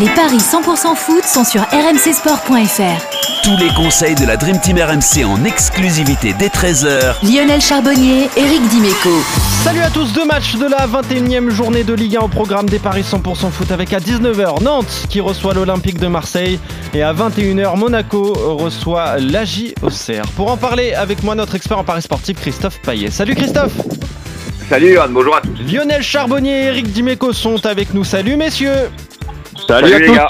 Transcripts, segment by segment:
Les paris 100% foot sont sur rmcsport.fr. Tous les conseils de la Dream Team RMC en exclusivité dès 13h. Lionel Charbonnier, Eric Dimeco. Salut à tous, deux matchs de la 21e journée de Ligue 1 au programme des paris 100% foot avec à 19h Nantes qui reçoit l'Olympique de Marseille et à 21h Monaco reçoit l'AJ Auxerre. Pour en parler avec moi notre expert en paris sportif Christophe Paillet. Salut Christophe Salut Anne, bonjour à tous. Lionel Charbonnier et Eric Dimeco sont avec nous. Salut messieurs Salut, à les tous. gars.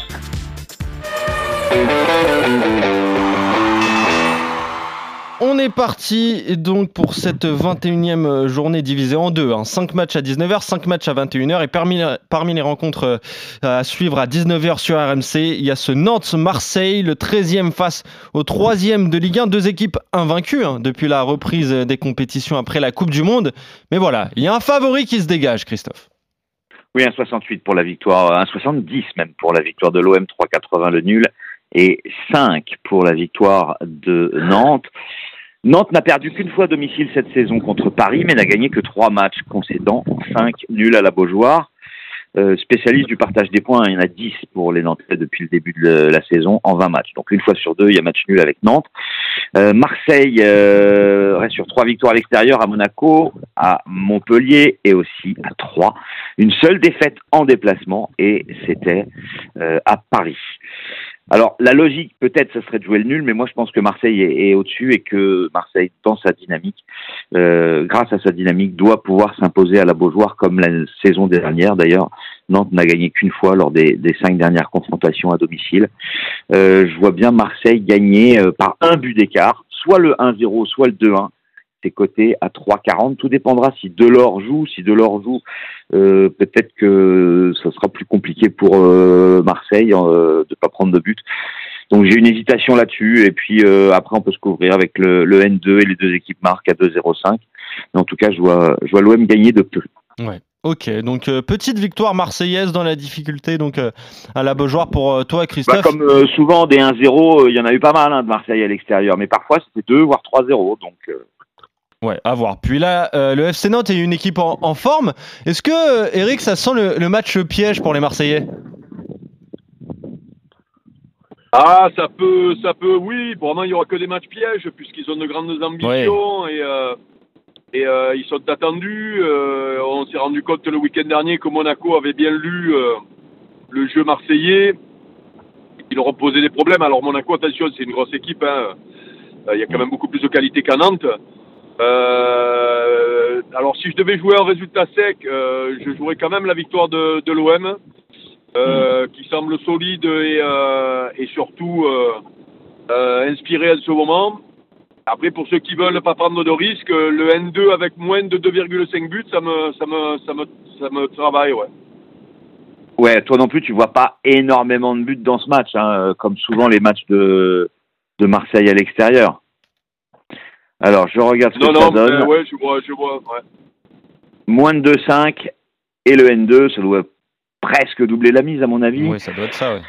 On est parti donc pour cette 21e journée divisée en deux. 5 hein. matchs à 19h, 5 matchs à 21h. Et parmi, parmi les rencontres euh, à suivre à 19h sur RMC, il y a ce Nantes-Marseille, le 13e face au 3e de Ligue 1. Deux équipes invaincues hein, depuis la reprise des compétitions après la Coupe du Monde. Mais voilà, il y a un favori qui se dégage, Christophe. Oui, un 68 pour la victoire, un 70 même pour la victoire de l'OM, 3,80 le nul et 5 pour la victoire de Nantes. Nantes n'a perdu qu'une fois domicile cette saison contre Paris, mais n'a gagné que trois matchs concédant 5 nuls à la Beaujoire. Euh, spécialiste du partage des points, il y en a 10 pour les Nantais depuis le début de la saison en 20 matchs. Donc une fois sur deux, il y a match nul avec Nantes. Euh, Marseille euh, reste sur trois victoires à l'extérieur à Monaco, à Montpellier et aussi à Troyes. Une seule défaite en déplacement et c'était à Paris. Alors la logique peut-être ce serait de jouer le nul, mais moi je pense que Marseille est, au-dessus et que Marseille dans sa dynamique, euh, grâce à sa dynamique, doit pouvoir s'imposer à la Beaujoire comme la saison dernière. D'ailleurs, Nantes n'a gagné qu'une fois lors des, cinq dernières confrontations à domicile. Euh, je vois bien Marseille gagner euh, par un but d'écart, soit le 1-0, soit le 2-1 c'est coté à 3,40. Tout dépendra si Delors joue. Si Delors joue, euh, peut-être que ça sera plus compliqué pour euh, Marseille euh, de pas prendre de but. Donc j'ai une hésitation là-dessus. Et puis après, on peut se couvrir avec le, le, N2 et les deux équipes marquent à 2,05. Mais en tout cas, je vois, je vois l'OM gagner de peu. Ouais. Ok, donc petite victoire marseillaise dans la difficulté donc à la Beaujoire pour toi Christophe. Bah, comme souvent des 1-0, il y en a eu pas mal hein, de Marseille à l'extérieur, mais parfois c'était 2 voire 3-0 donc Ouais, à voir. Puis là, euh, le FC Nantes est une équipe en, forme. Est-ce que, euh, Eric, ça sent le, match piège pour les Marseillais? Ah, ça peut, ça peut, oui. Pour moi, il n'y aura que des matchs pièges, puisqu'ils ont de grandes ambitions et, euh, et ils sont attendus. on s'est rendu compte le week-end dernier que Monaco avait bien lu le jeu marseillais. Ils leur ont posé des problèmes. Alors, Monaco, attention, c'est une grosse équipe. Hein. Il y a quand même beaucoup plus de qualité qu'à Nantes. Euh, alors si je devais jouer un résultat sec, euh, je jouerais quand même la victoire de, de l'OM, euh, qui semble solide et, euh, et surtout euh, inspiré à ce moment. Après, pour ceux qui veulent pas prendre de risques, le N2 avec moins de 2,5 buts, ça me, ça me, ça me, ça me travaille, ouais. Ouais, toi non plus, tu vois pas énormément de buts dans ce match, hein, comme souvent les matchs de, de Marseille à l'extérieur. Alors, je regarde ce que ça donne. Non, ouais, je vois, je vois, ouais. Moins de 2,5 et le N2, ça doit presque doubler la mise, à mon avis. Oui, ça doit être ça, oui.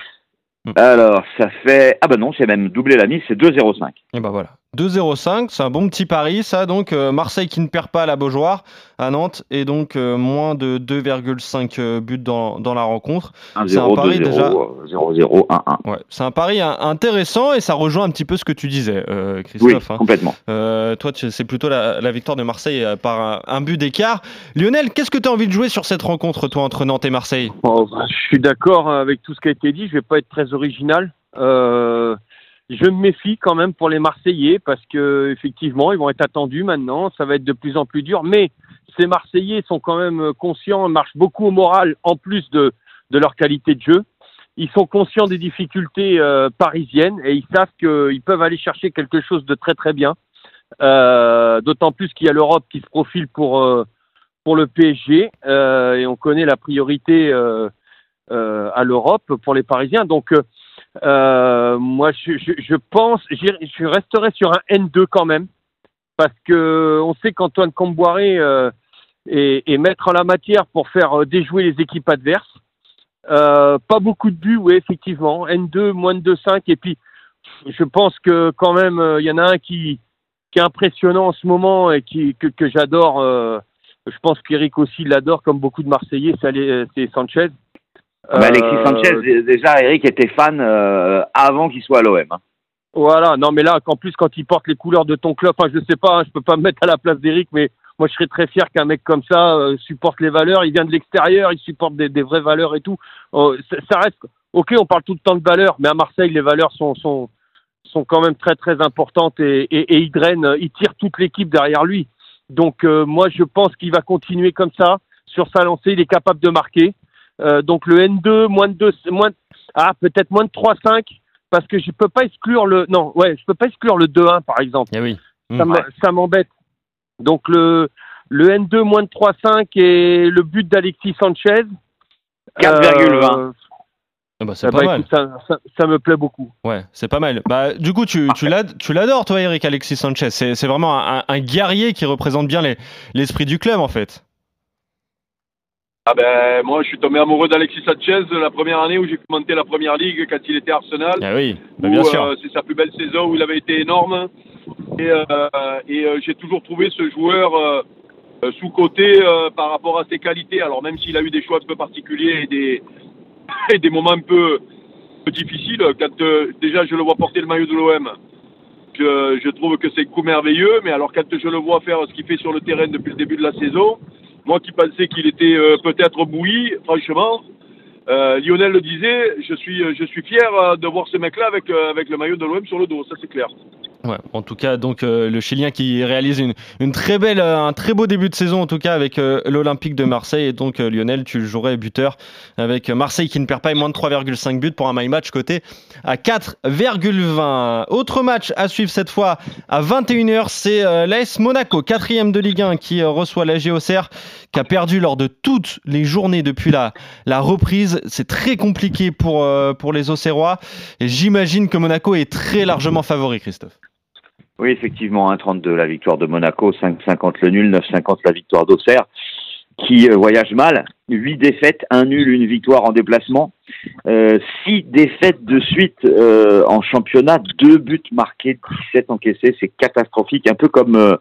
Alors, ça fait. Ah ben non, c'est même doubler la mise, c'est 2,05. Et ben voilà. 2-0-5, c'est un bon petit pari, ça. Donc, euh, Marseille qui ne perd pas à la Beaujoire à Nantes et donc euh, moins de 2,5 euh, buts dans, dans, la rencontre. C'est un pari déjà. 0-0, 1-1. Ouais, c'est un pari intéressant et ça rejoint un petit peu ce que tu disais, Christophe. Oui, hein. complètement. toi, c'est plutôt la, la, victoire de Marseille par un, but d'écart. Lionel, qu'est-ce que tu as envie de jouer sur cette rencontre, toi, entre Nantes et Marseille? Oh, bah, Je suis d'accord avec tout ce qui a été dit. Je vais pas être très original. Euh, je me méfie quand même pour les Marseillais parce que effectivement, ils vont être attendus maintenant. Ça va être de plus en plus dur. Mais ces Marseillais sont quand même conscients, marchent beaucoup au moral en plus de, de leur qualité de jeu. Ils sont conscients des difficultés euh, parisiennes et ils savent qu'ils peuvent aller chercher quelque chose de très très bien. Euh, D'autant plus qu'il y a l'Europe qui se profile pour euh, pour le PSG et on connaît la priorité à l'Europe pour les Parisiens. Donc euh, moi, je, je, pense, je resterai sur un N2 quand même, parce que on sait qu'Antoine Comboiré euh, est, est, maître en la matière pour faire euh, déjouer les équipes adverses. Pas beaucoup de buts, oui, effectivement. N2, moins de 2-5. Et puis, je pense que quand même, il y en a un qui, qui est impressionnant en ce moment et qui, que, que j'adore. je pense qu'Eric aussi l'adore, comme beaucoup de Marseillais, c'est Sanchez. Ah bah, Alexis Sanchez, déjà, Eric était fan avant qu'il soit à l'OM. Hein. Voilà, non, mais là, qu'en plus, quand il porte les couleurs de ton club, enfin, je sais pas, hein, je peux pas me mettre à la place d'Eric, mais moi, je serais très fier qu'un mec comme ça euh, supporte les valeurs. Il vient de l'extérieur, il supporte des, vraies valeurs et tout. Oh, ça, reste. Ok, on parle tout le temps de valeurs, mais à Marseille, les valeurs sont sont sont quand même très très importantes et, et, il draine, il tire toute l'équipe derrière lui. Donc euh, moi, je pense qu'il va continuer comme ça sur sa lancée. Il est capable de marquer. Euh, donc le N2, moins de 2, moins ah peut-être moins de 3-5 parce que je peux pas exclure le non ouais je peux pas exclure le 2-1 par exemple. Eh oui. Ça m'embête. Donc le, le N2 moins de 3,5 et le but d'Alexis Sanchez. 4,20. Euh, ah bah, c'est eh pas bah, mal. ça, me plaît beaucoup. Ouais, c'est pas mal. Bah, du coup, tu, tu l'adores, toi, Eric Alexis Sanchez. C'est vraiment un, guerrier qui représente bien l'esprit du club, en fait. Ah ben, moi, je suis tombé amoureux d'Alexis Sanchez la première année où j'ai commenté la première ligue quand il était Arsenal. Ah oui, bah, bien sûr. Euh, c'est sa plus belle saison où il avait été énorme. Et, euh, et euh, j'ai toujours trouvé ce joueur euh, sous-côté par rapport à ses qualités. Alors même s'il a eu des choix un peu particuliers et des, et des moments un peu, difficiles, quand déjà je le vois porter le maillot de l'OM, je, je, trouve que c'est un coup merveilleux. Mais alors quand je le vois faire ce qu'il fait sur le terrain depuis le début de la saison, moi qui pensais qu'il était peut-être bouilli, franchement, Lionel le disait, je suis, je suis fier de voir ce mec-là avec, avec le maillot de l'OM sur le dos, ça c'est clair. En tout cas, donc euh, le Chilien qui réalise une, euh, un très beau début de saison en tout cas avec euh, l'Olympique de Marseille et donc Lionel, tu jouerais buteur avec Marseille qui ne perd pas moins de 3,5 buts pour un my match côté à 4,20. Autre match à suivre cette fois à 21h, c'est l'AS Monaco, quatrième de Ligue 1 qui reçoit la GOCR qui a perdu lors de toutes les journées depuis la, la reprise. C'est très compliqué pour, pour les Auxerrois et j'imagine que Monaco est très largement favori, Christophe. Oui, effectivement, 1,32 la victoire de Monaco, 5,50 le nul, 9,50 la victoire d'Auxerre, qui euh, voyage mal. 8 défaites, un nul, une victoire en déplacement. Euh, 6 défaites de suite euh, en championnat, 2 buts marqués, 17 encaissés, c'est catastrophique, un peu comme... Euh,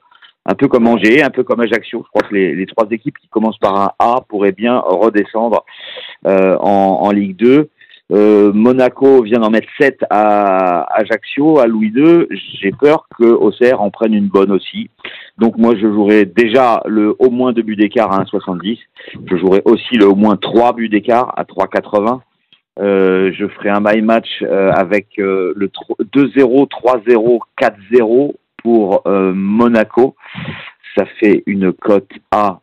un peu comme Angers, un peu comme Ajaccio. Je crois que les, trois équipes qui commencent par un A pourraient bien redescendre en, en Ligue 2. Euh, Monaco vient d'en mettre 7 à Ajaccio, à Louis II. J'ai peur que Auxerre en prenne une bonne aussi. Donc moi, je jouerai déjà le au moins 2 buts d'écart à 1,70. Je jouerai aussi le au moins 3 buts d'écart à 3,80. Euh, je ferai un my match euh, avec le 2-0, 3-0, 4-0 pour Monaco. Ça fait une cote à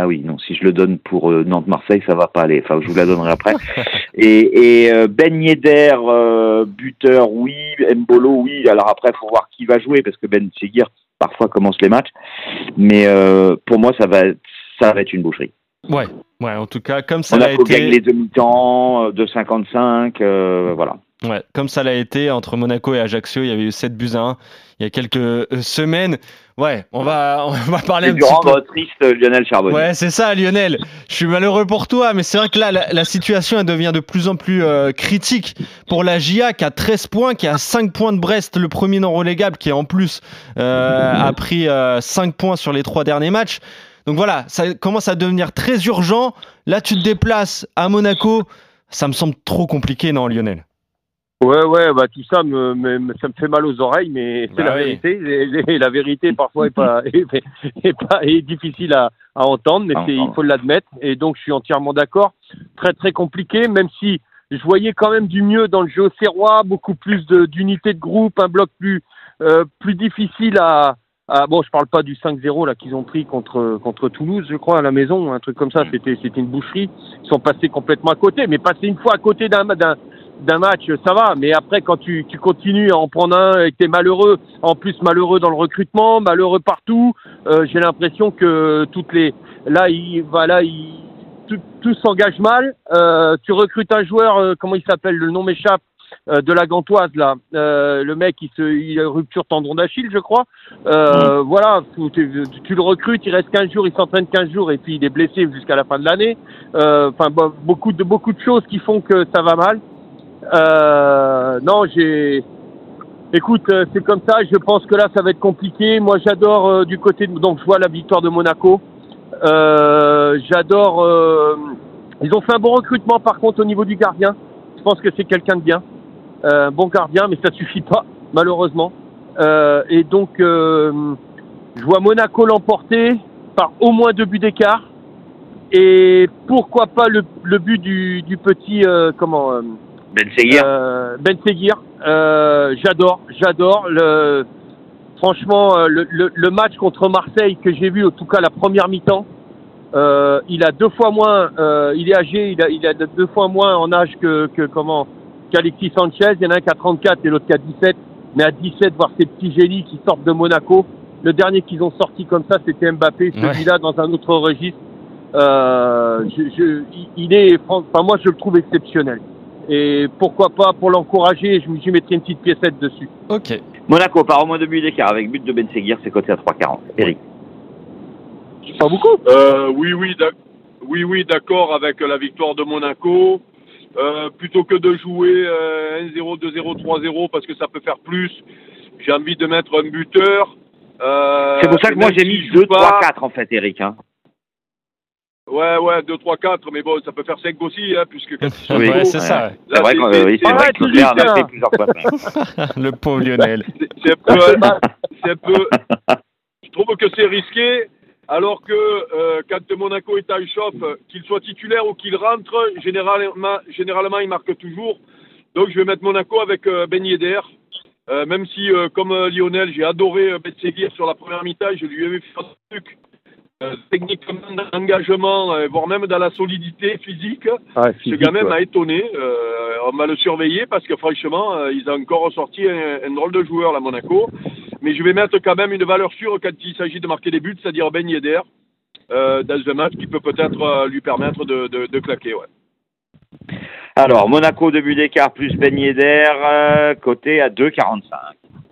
ah oui, non, si je le donne pour euh, Nantes-Marseille, ça va pas aller. Enfin, je vous la donnerai après. et, et euh, Ben Yedder, euh, buteur, oui. Mbolo, oui. Alors après, il faut voir qui va jouer parce que Ben Seguir parfois commence les matchs. Mais pour moi, ça va, ça va être une boucherie. Ouais, ouais. En tout cas, comme ça On a, été. les demi-temps de 55, voilà. Ouais, comme ça l'a été entre Monaco et Ajaccio, il y avait eu 7 buts à 1 il y a quelques euh, semaines. Ouais, on va, on va parler un petit peu. triste Lionel Charbonnier. Ouais, c'est ça, Lionel. Je suis malheureux pour toi, mais c'est vrai que là, la, situation elle devient de plus en plus euh, critique pour la GIA qui a 13 points, qui a 5 points de Brest, le premier non relégable, qui en plus euh, a pris 5 points sur les trois derniers matchs. Donc voilà, ça commence à devenir très urgent. Là, tu te déplaces à Monaco. Ça me semble trop compliqué, non, Lionel? Ouais, ouais, bah tout ça me, me, ça me fait mal aux oreilles, mais c'est la bah vérité. Et, la vérité parfois est pas, est, pas est difficile à, à entendre, mais il faut l'admettre. Et donc je suis entièrement d'accord. Très très compliqué, même si je voyais quand même du mieux dans le jeu serrois, beaucoup plus d'unité de, groupe, un bloc plus euh, plus difficile à, à, bon, je parle pas du 5-0 là qu'ils ont pris contre contre Toulouse, je crois, à la maison, un truc comme ça. C'était c'était une boucherie. Ils sont passés complètement à côté, mais passer une fois à côté d'un d'un d'un match, ça va. Mais après, quand tu, tu continues à en prendre un et que t'es malheureux, en plus malheureux dans le recrutement, malheureux partout, euh, j'ai l'impression que toutes les, là, il, voilà, il, tout, tout s'engage mal. Euh, tu recrutes un joueur, euh, comment il s'appelle, le nom m'échappe, euh, de la Gantoise là, le mec il se, il a rupture tendon d'Achille, je crois. Mm. Voilà, tu, tu, le recrutes, il reste 15 jours, il s'entraîne 15 jours et puis il est blessé jusqu'à la fin de l'année. Enfin, beaucoup de beaucoup de choses qui font que ça va mal. Euh, non, j'ai. Écoute, euh, c'est comme ça. Je pense que là, ça va être compliqué. Moi, j'adore euh, du côté de. Donc, je vois la victoire de Monaco. Euh, j'adore Ils ont fait un bon recrutement par contre au niveau du gardien. Je pense que c'est quelqu'un de bien. Euh, bon gardien, mais ça suffit pas, malheureusement. Euh, et donc, euh, je vois Monaco l'emporter par au moins deux buts d'écart. Et pourquoi pas le, le but du, du petit, euh, comment euh, Ben Seguir. euh, Ben Seguir. Euh, j'adore, j'adore. Le, franchement, euh, le, le, le match contre Marseille que j'ai vu, en tout cas la première mi-temps, euh, il a deux fois moins, euh, il est âgé, il a, il a deux fois moins en âge que, que comment qu'Alexis Sanchez. Il y en a un qui a 34 et l'autre qui a 17. Mais à 17, voir ces petits génies qui sortent de Monaco. Le dernier qu'ils ont sorti comme ça, c'était Mbappé. Celui-là, dans un autre registre, euh, je, je, il est, enfin moi, je le trouve exceptionnel. Et pourquoi pas, pour l'encourager, je j'y mettrai une petite piécette dessus. Ok. Monaco par au moins deux buts d'écart avec but de Ben Seguir, c'est coté à 3,40. Eric. Pas beaucoup? Euh, oui, oui, oui, oui, d'accord avec la victoire de Monaco. Euh, plutôt que de jouer euh, 1-0, 2-0, 3-0 parce que ça peut faire plus, j'ai envie de mettre un buteur. Euh, C'est pour ça que moi j'ai mis joue 2, 3, pas- 4 en fait, Eric. Hein. Ouais, ouais, 2, 3, 4, mais bon, ça peut faire 5 aussi, hein, puisque quand ils sont Oui, Ouais, c'est ça. ouais. C'est vrai, c'est- qu'on- c'est- oui, vrai que Leclerc en a fait plusieurs fois. Le pauvre Lionel. c'est un peu, c'est un peu, je trouve que c'est risqué, alors que euh, quand Monaco est en chauffe, qu'il soit titulaire ou qu'il rentre, généralement, généralement il marque toujours. Donc je vais mettre Monaco avec euh, Ben Yedder. Euh, même si, euh, comme euh, Lionel, j'ai adoré euh, Ben Seguir sur la première mi-temps, je lui ai vu faire des trucs euh, techniquement d'engagement, euh, voire même dans la solidité physique. ouais, Ce gamin m'a étonné. Euh, on va le surveiller parce que franchement, euh, ils ont encore sorti un, un drôle de joueur, là, Monaco. Mais je vais mettre quand même une valeur sûre quand il s'agit de marquer des buts, c'est-à-dire Ben Yedder, euh, dans un match qui peut peut-être euh, lui permettre de, de, de claquer. Ouais. Alors, Monaco, deux buts d'écart plus Ben Yedder, euh, coté à 2,45.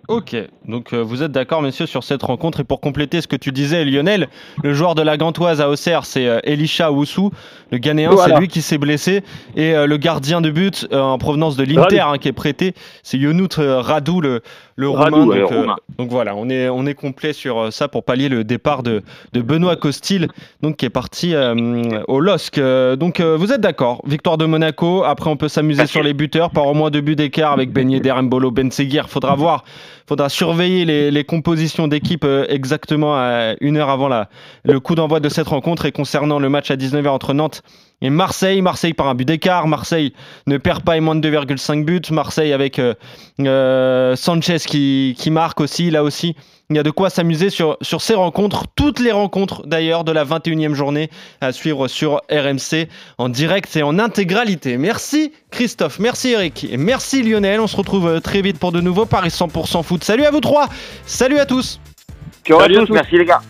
Ok, donc euh, vous êtes d'accord, messieurs, sur cette rencontre. Et pour compléter ce que tu disais, Lionel, le joueur de la Gantoise à Auxerre, c'est euh, Elisha Oussou. Le Ghanéen, Voilà. c'est lui qui s'est blessé. Et euh, le gardien de but euh, en provenance de l'Inter, hein, qui est prêté, c'est Yonout Radou, le, le Radou, Roumain. ouais, donc, voilà, on est, on est complet sur euh, ça pour pallier le départ de, de Benoît Costil, donc qui est parti euh, au LOSC. Euh, donc euh, vous êtes d'accord, victoire de Monaco. Après, on peut s'amuser sur les buteurs, par au moins deux buts d'écart avec Ben Yedder, Mbolo, Ben Seguir. Faudra voir, faudra surveiller les, les compositions d'équipe euh, exactement à une heure avant la, le coup d'envoi de cette rencontre. Et concernant le match à 19h entre Nantes et Marseille, Marseille par un but d'écart. Marseille ne perd pas et moins de 2,5 buts. Marseille avec euh, euh, Sanchez qui, qui marque aussi, là aussi. Il y a de quoi s'amuser sur, sur ces rencontres, toutes les rencontres d'ailleurs de la 21e journée à suivre sur RMC en direct et en intégralité. Merci Christophe, merci Eric et merci Lionel. On se retrouve euh, très vite pour de nouveaux Paris 100% foot. Salut à vous trois, salut à tous. Ciao à Salut à tous, tous. merci les gars.